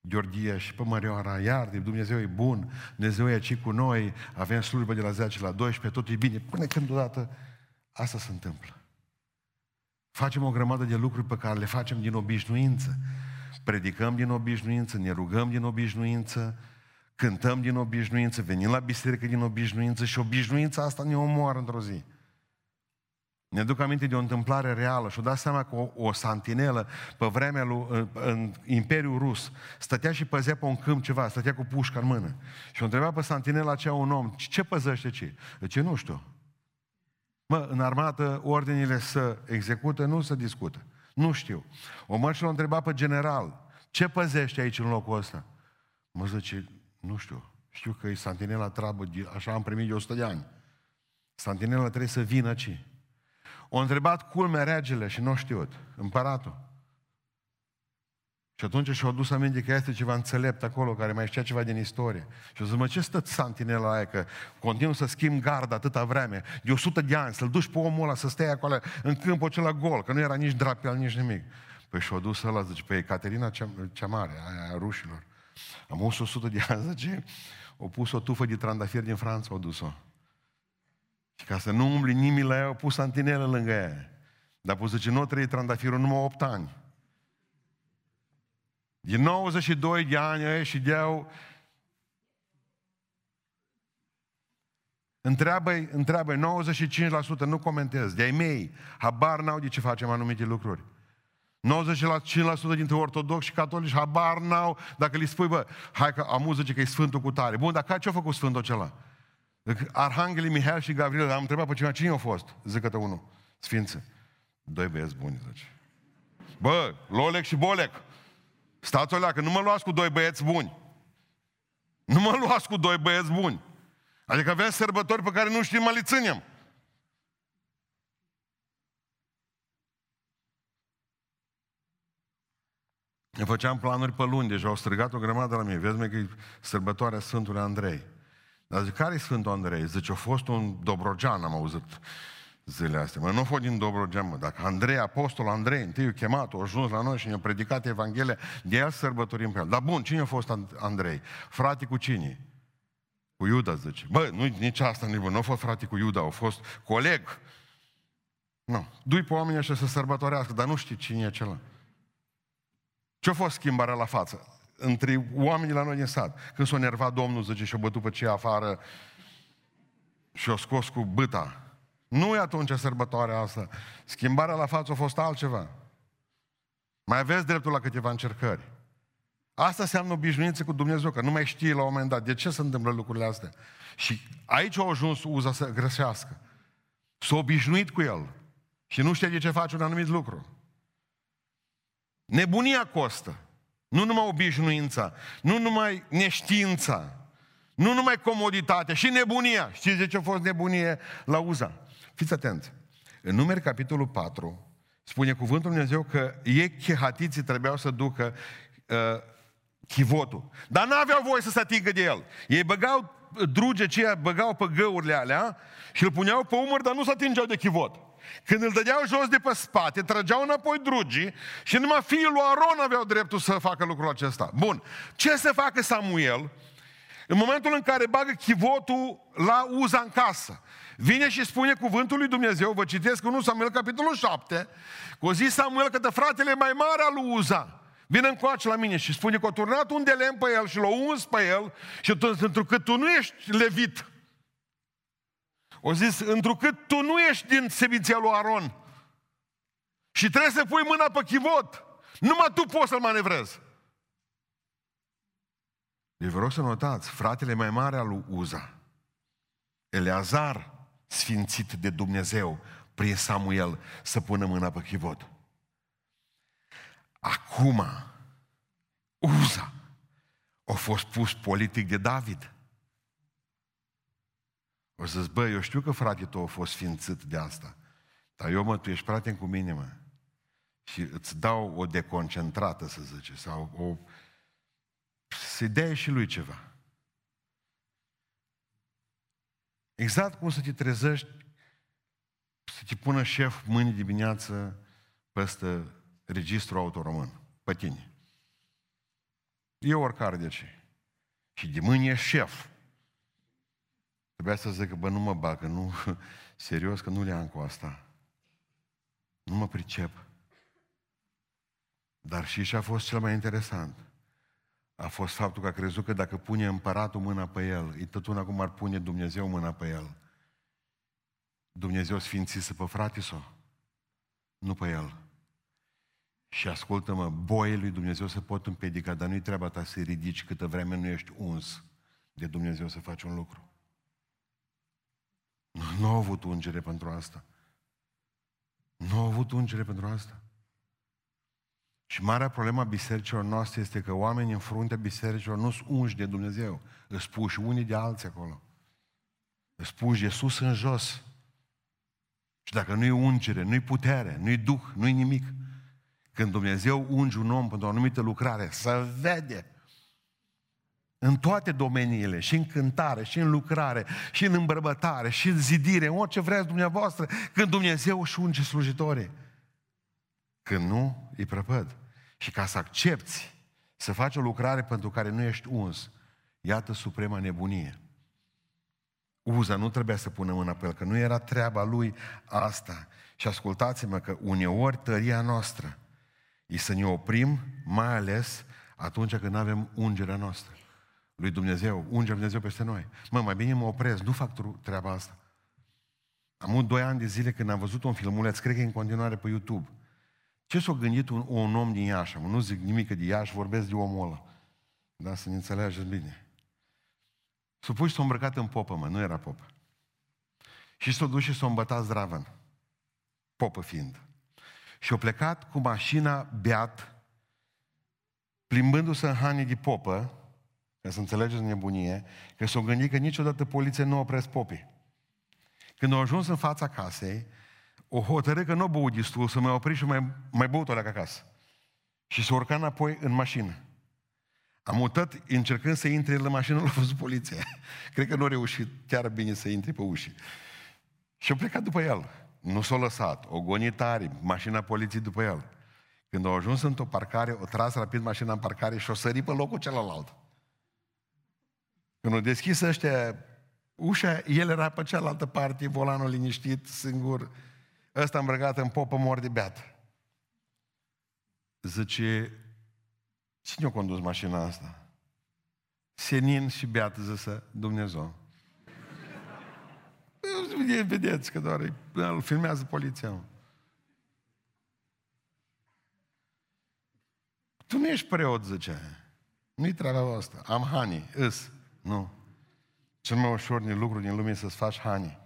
Gheorghia și pe Mărioara, iar Dumnezeu e bun, Dumnezeu e aici cu noi, avem slujbă de la 10 la 12, tot e bine, până când odată asta se întâmplă. Facem o grămadă de lucruri pe care le facem din obișnuință. Predicăm din obișnuință, ne rugăm din obișnuință, cântăm din obișnuință, venim la biserică din obișnuință și obișnuința asta ne omoară într-o zi. Ne duc aminte de o întâmplare reală și o dat seama că o, o santinelă pe vremea lui, în, în Imperiul Rus stătea și păzea pe un câmp ceva, stătea cu pușca în mână. Și o întreba pe santinela aceea un om, ce păzăște ce? Ce nu știu. Mă, în armată ordinile să execută, nu să discută. Nu știu. O mărșă l-a întrebat pe general, ce păzește aici în locul ăsta? Mă zice, nu știu. Știu că e santinela treabă, așa am primit de 100 de ani. Santinela trebuie să vină aici. O întrebat culmea regele și nu știut, împăratul. Și atunci și-au dus aminte că este ceva înțelept acolo, care mai știa ceva din istorie. Și o zis, mă, ce stă santinela aia, că continuă să schimb garda atâta vreme, de 100 de ani, să-l duci pe omul ăla să stea acolo în câmpul acela gol, că nu era nici drapel, nici nimic. Păi și-au dus ăla, zice, pe Ecaterina cea, cea mare, aia a rușilor. Am 100 de ani, zice, o pus o tufă de trandafir din Franța, o dus-o. Și ca să nu umbli nimic la ea, au pus santinelă lângă ea. Dar pus zice, nu trăi trandafirul numai 8 ani. Din 92 de ani ăia și deau Întreabă-i, întreabă 95% nu comentez, de-ai mei, habar n-au de ce facem anumite lucruri. 95% dintre ortodoxi și catolici habar n-au dacă li spui, bă, hai că amuză că e Sfântul cu tare. Bun, dar ce a făcut Sfântul acela? Arhanghelii Mihail și Gavril, am întrebat pe cineva, cine a fost? Zică unul, sfință. Doi băieți buni, zice. Bă, Lolec și Bolec, stați o leacă, nu mă luați cu doi băieți buni. Nu mă luați cu doi băieți buni. Adică avem sărbători pe care nu știm, mă li ținem. Ne făceam planuri pe luni, deja au strigat o grămadă la mine. Vezi, că e sărbătoarea Sfântului Andrei. Dar zic, care e Sfântul Andrei? Zice, a fost un Dobrogean, am auzit zilele astea. Mă, nu a fost din Dobrogean, mă. Dacă Andrei, apostol Andrei, întâi a chemat, a ajuns la noi și ne-a predicat Evanghelia, de el sărbătorim pe el. Dar bun, cine a fost Andrei? Frate cu cine? Cu Iuda, zice. Bă, nu, nici asta nu, nu a fost frate cu Iuda, a fost coleg. Nu. Dui pe oamenii ăștia să sărbătorească, dar nu știi cine e acela. Ce-a fost schimbarea la față? Între oamenii la noi din sat. Când s-a nervat Domnul, zice, și-a bătut pe cei afară și-a scos cu băta. Nu e atunci sărbătoarea asta. Schimbarea la față a fost altceva. Mai aveți dreptul la câteva încercări. Asta înseamnă obișnuință cu Dumnezeu, că nu mai știi la un moment dat de ce se întâmplă lucrurile astea. Și aici au ajuns uza să greșească. S-a obișnuit cu el. Și nu știe de ce face un anumit lucru. Nebunia costă. Nu numai obișnuința, nu numai neștiința, nu numai comoditatea, și nebunia. Știți de ce a fost nebunie la Uza? Fiți atenți. În numeri capitolul 4 spune cuvântul Dumnezeu că ei chehatiții trebuiau să ducă uh, chivotul. Dar n-aveau voie să se atingă de el. Ei băgau druge aceea, băgau pe găurile alea și îl puneau pe umăr, dar nu se atingeau de chivot. Când îl dădeau jos de pe spate, trăgeau înapoi drugii și numai fiul lui Aron aveau dreptul să facă lucrul acesta. Bun. Ce să facă Samuel în momentul în care bagă chivotul la uza în casă? Vine și spune cuvântul lui Dumnezeu, vă citesc 1 Samuel capitolul 7, cu o zi Samuel către fratele mai mare al lui Uza, vine încoace la mine și spune că a turnat un de lemn pe el și l-a uns pe el și pentru că tu nu ești levit, o zis, întrucât tu nu ești din seminția lui Aron și trebuie să pui mâna pe chivot, numai tu poți să-l manevrezi. Deci vă rog să notați, fratele mai mare al lui Uza, Eleazar, sfințit de Dumnezeu prin Samuel să pună mâna pe chivot. Acum, Uza a fost pus politic de David. O să bă, eu știu că frate tău a fost sfințit de asta, dar eu mă, tu ești prieten cu mine, mă. Și îți dau o deconcentrată, să zice, sau o... Să-i dea și lui ceva. Exact cum să te trezești, să te pună șef mâine dimineață peste registru autoromân, pe tine. Eu oricare de ce. Și de mâine e șef. Trebuia să zic că, bă, nu mă bagă, nu, serios, că nu le am cu asta. Nu mă pricep. Dar și ce a fost cel mai interesant? A fost faptul că a crezut că dacă pune împăratul mâna pe el, e tot una cum ar pune Dumnezeu mâna pe el. Dumnezeu sfințise pe frate sau? Nu pe el. Și ascultă-mă, boii lui Dumnezeu se pot împedica, dar nu-i treaba ta să ridici câtă vreme nu ești uns de Dumnezeu să faci un lucru. Nu au avut ungere pentru asta. Nu au avut ungere pentru asta. Și marea problemă a bisericilor noastre este că oamenii în fruntea bisericilor nu sunt unși de Dumnezeu. Îți puși unii de alții acolo. Îți puși de sus în jos. Și dacă nu-i ungere, nu-i putere, nu-i duh, nu-i nimic, când Dumnezeu unge un om pentru o anumită lucrare, să vede în toate domeniile, și în cântare, și în lucrare, și în îmbărbătare, și în zidire, în orice vreți dumneavoastră, când Dumnezeu își unge slujitorii. Când nu, îi prăpăd. Și ca să accepti să faci o lucrare pentru care nu ești uns, iată suprema nebunie. Uza nu trebuia să pună mâna pe el, că nu era treaba lui asta. Și ascultați-mă că uneori tăria noastră e să ne oprim, mai ales atunci când avem ungerea noastră lui Dumnezeu, unge Dumnezeu peste noi. Mă, mai bine mă opresc, nu fac treaba asta. Am avut doi ani de zile când am văzut un filmuleț, cred că e în continuare pe YouTube. Ce s-a gândit un, un om din Iași? Nu zic nimic de Iași, vorbesc de omul ăla. Da, să ne înțelegeți bine. S-a pus și s-a îmbrăcat în popă, mă, nu era popă. Și s-a dus și s-a îmbătat zdravăn. Popă fiind. Și a plecat cu mașina beat, plimbându-se în hanii de popă, ca să înțelegeți nebunie, că s-au gândit că niciodată poliția nu opresc popii. Când au ajuns în fața casei, o hotărâ că nu o băut destul, să mai opri și mai, mai băut o acasă. Și s-a urcat înapoi în mașină. Am mutat, încercând să intre în mașină, l-a văzut poliția. Cred că nu a reușit chiar bine să intre pe uși. Și a plecat după el. Nu s-a lăsat. O gonit tare, mașina poliției după el. Când au ajuns într-o parcare, o tras rapid mașina în parcare și o sări pe locul celălalt. Când au deschis ăștia ușa, el era pe cealaltă parte, volanul liniștit, singur, ăsta îmbrăcat în popă mor de beat. Zice, cine a condus mașina asta? Senin și beat, zisă Dumnezeu. Vedeți că doar îl filmează poliția. Tu nu ești preot, zice. Nu-i treaba asta. Am hani, îs. Nu. Cel mai ușor din lucru din lume să-ți faci hani.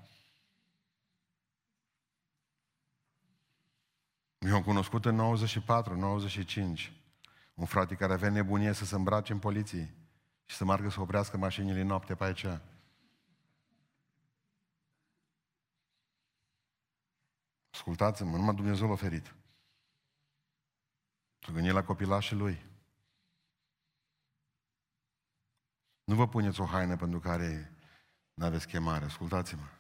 Eu am cunoscut în 94, 95, un frate care avea nebunie să se îmbrace în poliție și să meargă să oprească mașinile noapte pe aici. Ascultați-mă, numai Dumnezeu l-a oferit. Să gândi la copilașii lui. Nu vă puneți o haină pentru care nu aveți chemare. Ascultați-mă.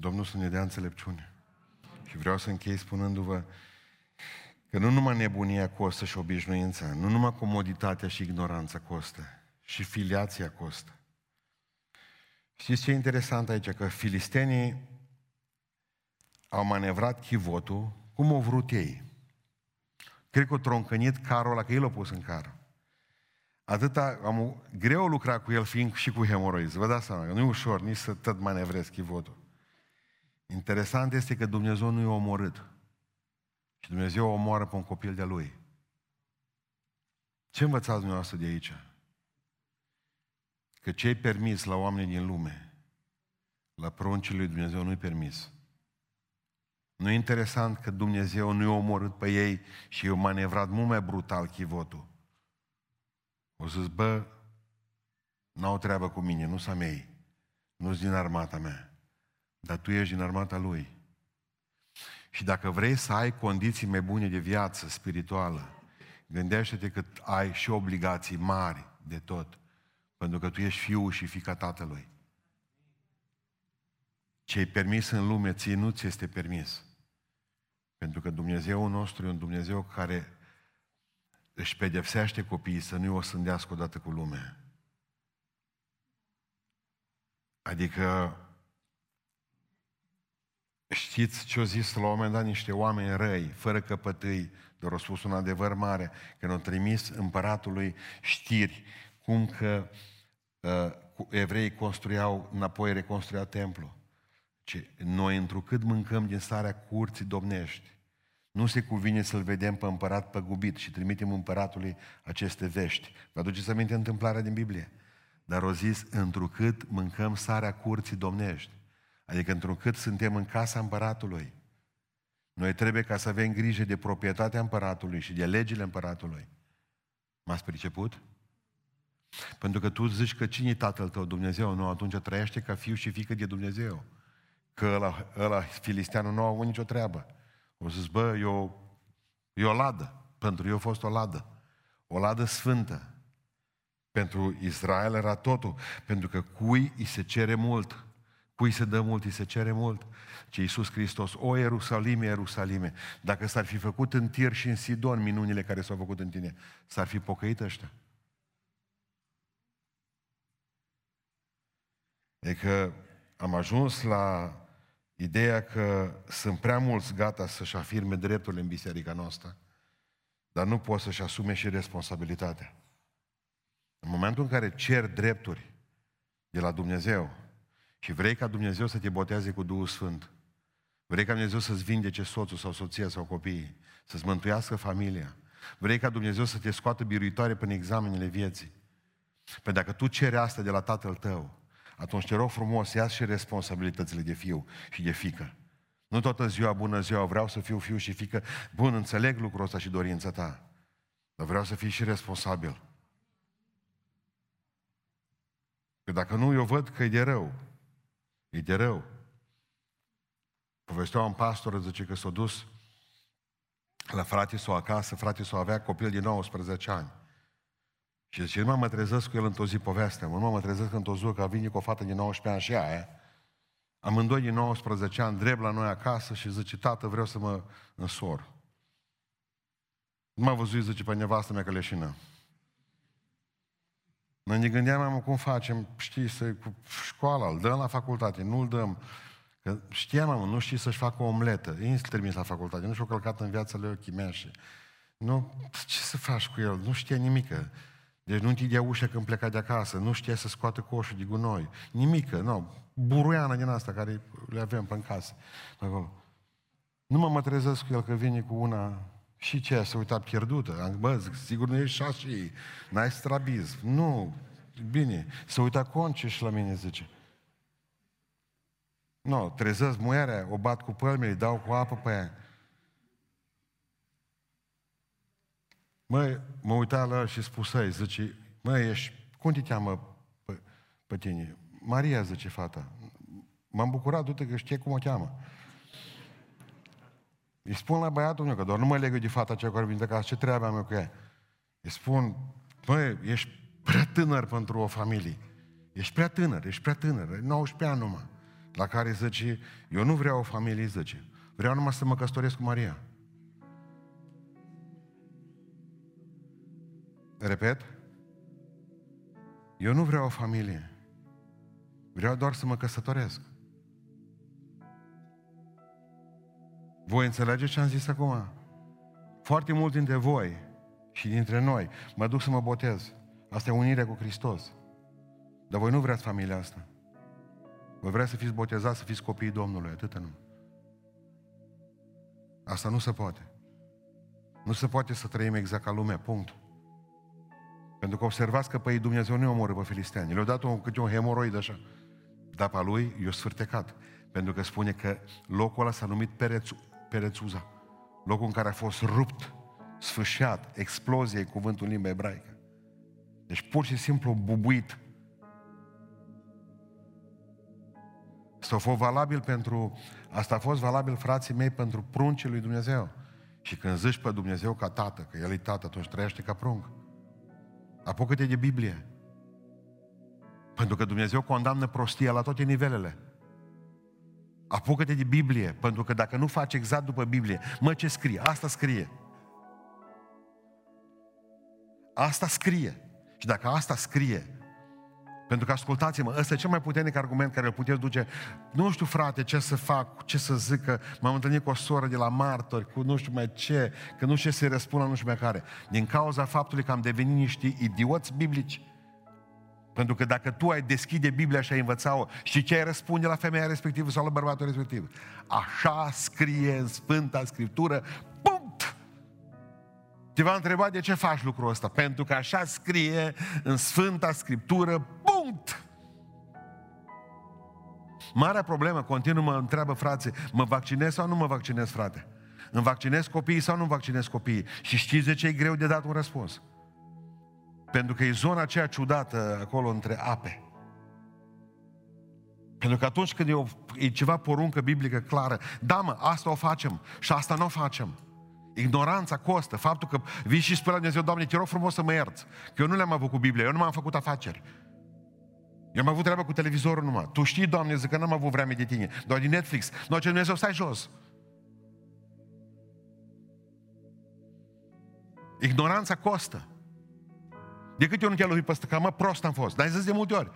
Domnul să ne dea înțelepciune. Și vreau să închei spunându-vă că nu numai nebunia costă și obișnuința, nu numai comoditatea și ignoranța costă, și filiația costă. Știți ce e interesant aici? Că filistenii au manevrat chivotul cum au vrut ei. Cred că au troncănit carul ăla, că el a pus în car. Atâta, am, greu lucra cu el fiind și cu hemoroizi. Vă dați seama că nu e ușor nici să tot manevrezi chivotul. Interesant este că Dumnezeu nu i-a omorât. Și Dumnezeu o omoară pe un copil de-a lui. Ce învățați dumneavoastră de aici? Că ce-i permis la oamenii din lume, la pruncii lui Dumnezeu nu-i permis. Nu e interesant că Dumnezeu nu i-a omorât pe ei și i-a manevrat mult mai brutal chivotul. O să bă, n-au treabă cu mine, nu sunt mei, nu din armata mea, dar tu ești din armata lui. Și dacă vrei să ai condiții mai bune de viață spirituală, gândește-te că ai și obligații mari de tot, pentru că tu ești fiul și fica tatălui. Ce-i permis în lume, ție nu ți este permis. Pentru că Dumnezeu nostru e un Dumnezeu care își pedepsește copiii să nu-i o sândească odată cu lumea. Adică știți ce au zis la un moment dat niște oameni răi, fără căpătâi, dar au spus un adevăr mare, că ne-au trimis împăratului știri, cum că uh, evreii construiau, înapoi reconstruiau templu. Ce, noi întrucât mâncăm din starea curții domnești, nu se cuvine să-l vedem pe împărat păgubit și trimitem împăratului aceste vești. Vă aduceți aminte întâmplarea din Biblie? Dar o zis, întrucât mâncăm sarea curții domnești, adică întrucât suntem în casa împăratului, noi trebuie ca să avem grijă de proprietatea împăratului și de legile împăratului. M-ați priceput? Pentru că tu zici că cine e tatăl tău, Dumnezeu? Nu, atunci trăiește ca fiu și fică de Dumnezeu. Că ăla, ăla filisteanul nu a avut nicio treabă. O zis, bă, eu, e o ladă. Pentru eu a fost o ladă. O ladă sfântă. Pentru Israel era totul. Pentru că cui îi se cere mult. Cui se dă mult, îi se cere mult. Ce Iisus Hristos, o Ierusalime, Ierusalime, dacă s-ar fi făcut în Tir și în Sidon minunile care s-au făcut în tine, s-ar fi pocăit ăștia. E că am ajuns la Ideea că sunt prea mulți gata să-și afirme drepturile în biserica noastră, dar nu pot să-și asume și responsabilitatea. În momentul în care cer drepturi de la Dumnezeu și vrei ca Dumnezeu să te boteze cu Duhul Sfânt, vrei ca Dumnezeu să-ți vindece soțul sau soția sau copiii, să-ți mântuiască familia, vrei ca Dumnezeu să te scoată biruitoare până examenele vieții, Păi dacă tu ceri asta de la tatăl tău, atunci te rog frumos, ia și responsabilitățile de fiu și de fică. Nu toată ziua, bună ziua, vreau să fiu fiu și fică. Bun, înțeleg lucrul ăsta și dorința ta. Dar vreau să fii și responsabil. Că dacă nu, eu văd că e de rău. E de rău. Povestea un pastor, zice că s-a dus la frate sau acasă, frate sau avea copil de 19 ani. Și zice, nu mă trezesc cu el într-o zi povestea, mă, mă trezesc într-o zi că vine cu o fată de 19 ani și aia. Amândoi din 19 ani, drept la noi acasă și zice, tată, vreau să mă însor. Nu m-a văzut, zice, pe nevastă mea că leșină. Noi ne gândeam, mă, cum facem, știi, să, cu școala, îl dăm la facultate, nu îl dăm. Că știam, mă, nu știi să-și facă o omletă. Ei să trimis la facultate, nu și-o călcat în viața lui o chimeașă. Nu, ce să faci cu el? Nu știa nimică. Deci nu închidea ușa când pleca de acasă, nu știa să scoată coșul de gunoi. Nimică, nu. Buruiană din asta care le avem pe în casă. Pe acolo. Nu mă mă trezesc cu el că vine cu una și ce, să uita pierdută. Bă, zic, sigur nu ești și n-ai strabiz. Nu, bine, să uita conce și la mine, zice. Nu, no, trezesc muierea, o bat cu pălmile, dau cu apă pe ea. Măi, mă uita la și spusai, zice, măi, ești, cum te cheamă pe, pe tine? Maria, zice fata. M-am bucurat, du-te că știe cum o cheamă. Îi spun la băiatul meu, că doar nu mă legă de fata cea care vine de acasă, ce treabă am eu cu ea? Îi spun, măi, ești prea tânăr pentru o familie. Ești prea tânăr, ești prea tânăr, 19 ani numai. La care zice, eu nu vreau o familie, zice. Vreau numai să mă căsătoresc cu Maria. Repet, eu nu vreau o familie. Vreau doar să mă căsătoresc. Voi înțelegeți ce am zis acum? Foarte mult dintre voi și dintre noi mă duc să mă botez. Asta e unirea cu Hristos. Dar voi nu vreți familia asta. Voi vreți să fiți botezați, să fiți copiii Domnului, atâta nu. Asta nu se poate. Nu se poate să trăim exact ca lumea, punct. Pentru că observați că pe ei Dumnezeu nu omoră pe filisteani. Le-au dat un, câte un hemoroid așa. Dar pe lui i-a sfârtecat. Pentru că spune că locul ăla s-a numit Perețu, Perețuza. Locul în care a fost rupt, sfâșiat, explozie, cuvântul în limba ebraică. Deci pur și simplu bubuit. Asta a fost valabil pentru, asta a fost valabil, frații mei, pentru pruncii lui Dumnezeu. Și când zici pe Dumnezeu ca tată, că El e tată, atunci trăiește ca prunc. Apucă-te de Biblie. Pentru că Dumnezeu condamnă prostia la toate nivelele. Apucă-te de Biblie, pentru că dacă nu faci exact după Biblie, mă, ce scrie? Asta scrie. Asta scrie. Și dacă asta scrie, pentru că ascultați-mă, ăsta e cel mai puternic argument care îl puteți duce. Nu știu, frate, ce să fac, ce să zic, că m-am întâlnit cu o soră de la martori, cu nu știu mai ce, că nu știu să-i răspund la nu știu mai care. Din cauza faptului că am devenit niște idioți biblici. Pentru că dacă tu ai deschide Biblia și ai învățat-o, și ce ai răspunde la femeia respectivă sau la bărbatul respectiv? Așa scrie în Sfânta Scriptură, punct! Te va întreba de ce faci lucrul ăsta. Pentru că așa scrie în Sfânta Scriptură, punct! Marea problemă, continuu mă întreabă frații, mă vaccinez sau nu mă vaccinez, frate? Îmi vaccinez copiii sau nu vaccinez copiii? Și știți de ce e greu de dat un răspuns? Pentru că e zona aceea ciudată acolo între ape. Pentru că atunci când e, o, e ceva poruncă biblică clară, da mă, asta o facem și asta nu o facem. Ignoranța costă. Faptul că vii și spui la Dumnezeu, Doamne, te rog frumos să mă ierți. Că eu nu le-am avut cu Biblia, eu nu m-am făcut afaceri. Eu am avut treabă cu televizorul numai. Tu știi, Doamne, zic că n-am avut vreme de tine. Doar din Netflix. Nu, ce Dumnezeu, stai jos. Ignoranța costă. De câte ori nu te-a lovit pe stăca, mă, prost am fost. Dar ai zis de multe ori.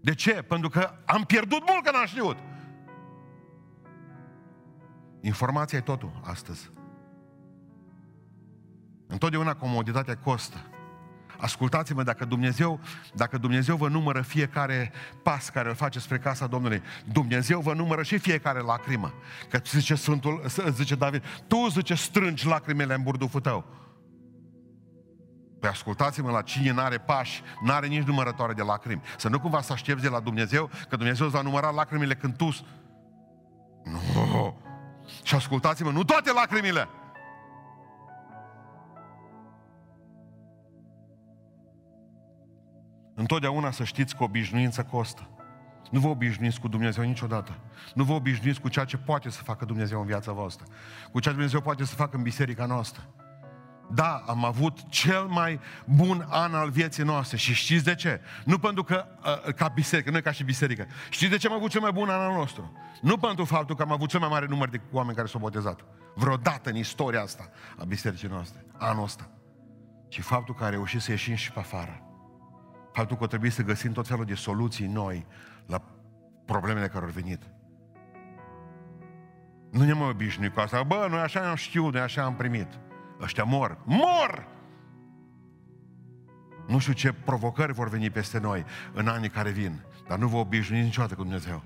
De ce? Pentru că am pierdut mult că n-am știut. Informația e totul astăzi. Întotdeauna comoditatea costă. Ascultați-mă, dacă Dumnezeu, dacă Dumnezeu vă numără fiecare pas care îl face spre casa Domnului, Dumnezeu vă numără și fiecare lacrimă. Că zice Sfântul, zice David, tu, zice, strângi lacrimele în burduful tău. Păi ascultați-mă, la cine n-are pași, n-are nici numărătoare de lacrimi. Să nu cumva să aștepți de la Dumnezeu, că Dumnezeu îți va număra lacrimile când tu... Nu! Și ascultați-mă, nu toate lacrimile! Întotdeauna să știți că obișnuința costă. Nu vă obișnuiți cu Dumnezeu niciodată. Nu vă obișnuiți cu ceea ce poate să facă Dumnezeu în viața voastră. Cu ceea ce Dumnezeu poate să facă în biserica noastră. Da, am avut cel mai bun an al vieții noastre și știți de ce? Nu pentru că, uh, ca biserică, nu ca și biserică. Știți de ce am avut cel mai bun an al nostru? Nu pentru faptul că am avut cel mai mare număr de oameni care s-au botezat. Vreodată în istoria asta a bisericii noastre, anul ăsta. Ci faptul că a reușit să ieșim și pe afară. Faptul că trebuie să găsim tot felul de soluții noi la problemele care au venit. Nu ne mai obișnui cu asta. Bă, noi așa am știut, noi așa am primit. Ăștia mor. Mor! Nu știu ce provocări vor veni peste noi în anii care vin, dar nu vă obișnuiți niciodată cu Dumnezeu.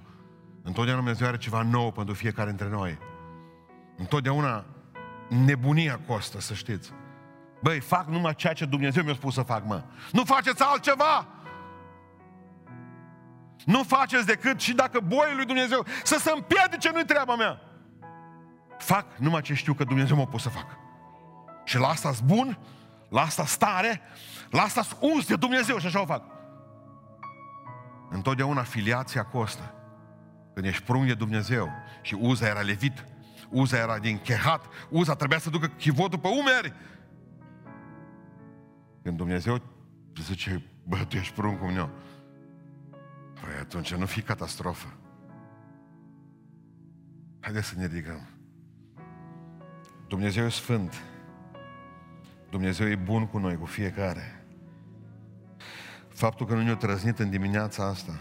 Întotdeauna Dumnezeu are ceva nou pentru fiecare dintre noi. Întotdeauna nebunia costă, să știți. Băi, fac numai ceea ce Dumnezeu mi-a spus să fac, mă. Nu faceți altceva! Nu faceți decât și dacă boii lui Dumnezeu să se împiedice, nu-i treaba mea. Fac numai ce știu că Dumnezeu m-a pus să fac. Și la asta bun, la asta stare, la asta uns de Dumnezeu și așa o fac. Întotdeauna filiația costă. Când ești prung de Dumnezeu și Uza era levit, Uza era din Chehat, Uza trebuia să ducă chivotul pe umeri. Când Dumnezeu zice, bă, tu ești prung cum eu. Păi atunci nu fi catastrofă. Haideți să ne ridicăm. Dumnezeu e sfânt. Dumnezeu e bun cu noi, cu fiecare. Faptul că nu ne-a trăznit în dimineața asta,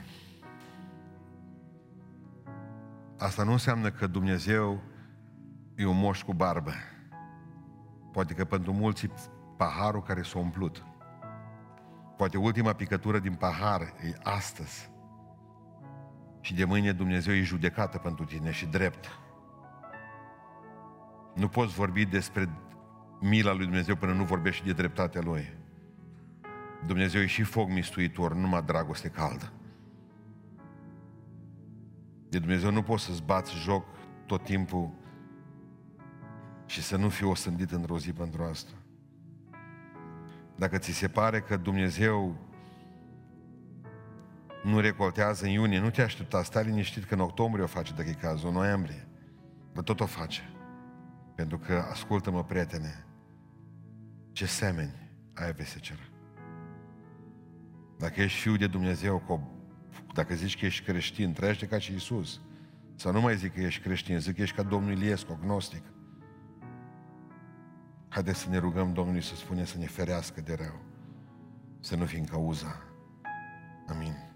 asta nu înseamnă că Dumnezeu e un moș cu barbă. Poate că pentru mulți paharul care s-a umplut. Poate ultima picătură din pahar e astăzi. Și de mâine Dumnezeu e judecată pentru tine și drept. Nu poți vorbi despre mila lui Dumnezeu până nu vorbești de dreptatea Lui. Dumnezeu e și foc mistuitor, nu numai dragoste caldă. De Dumnezeu nu poți să-ți bați joc tot timpul și să nu fii osândit într-o zi pentru asta. Dacă ți se pare că Dumnezeu nu recoltează în iunie, nu te aștepta, stai liniștit că în octombrie o face dacă e cazul, în noiembrie. Dar tot o face. Pentru că, ascultă-mă, prietene, ce semeni ai vei să ceră. Dacă ești fiu de Dumnezeu, dacă zici că ești creștin, trăiește ca și Isus. Să nu mai zic că ești creștin, zic că ești ca Domnul Iliescu, agnostic. Haideți să ne rugăm Domnului să spune să ne ferească de rău. Să nu fim cauza. Amin.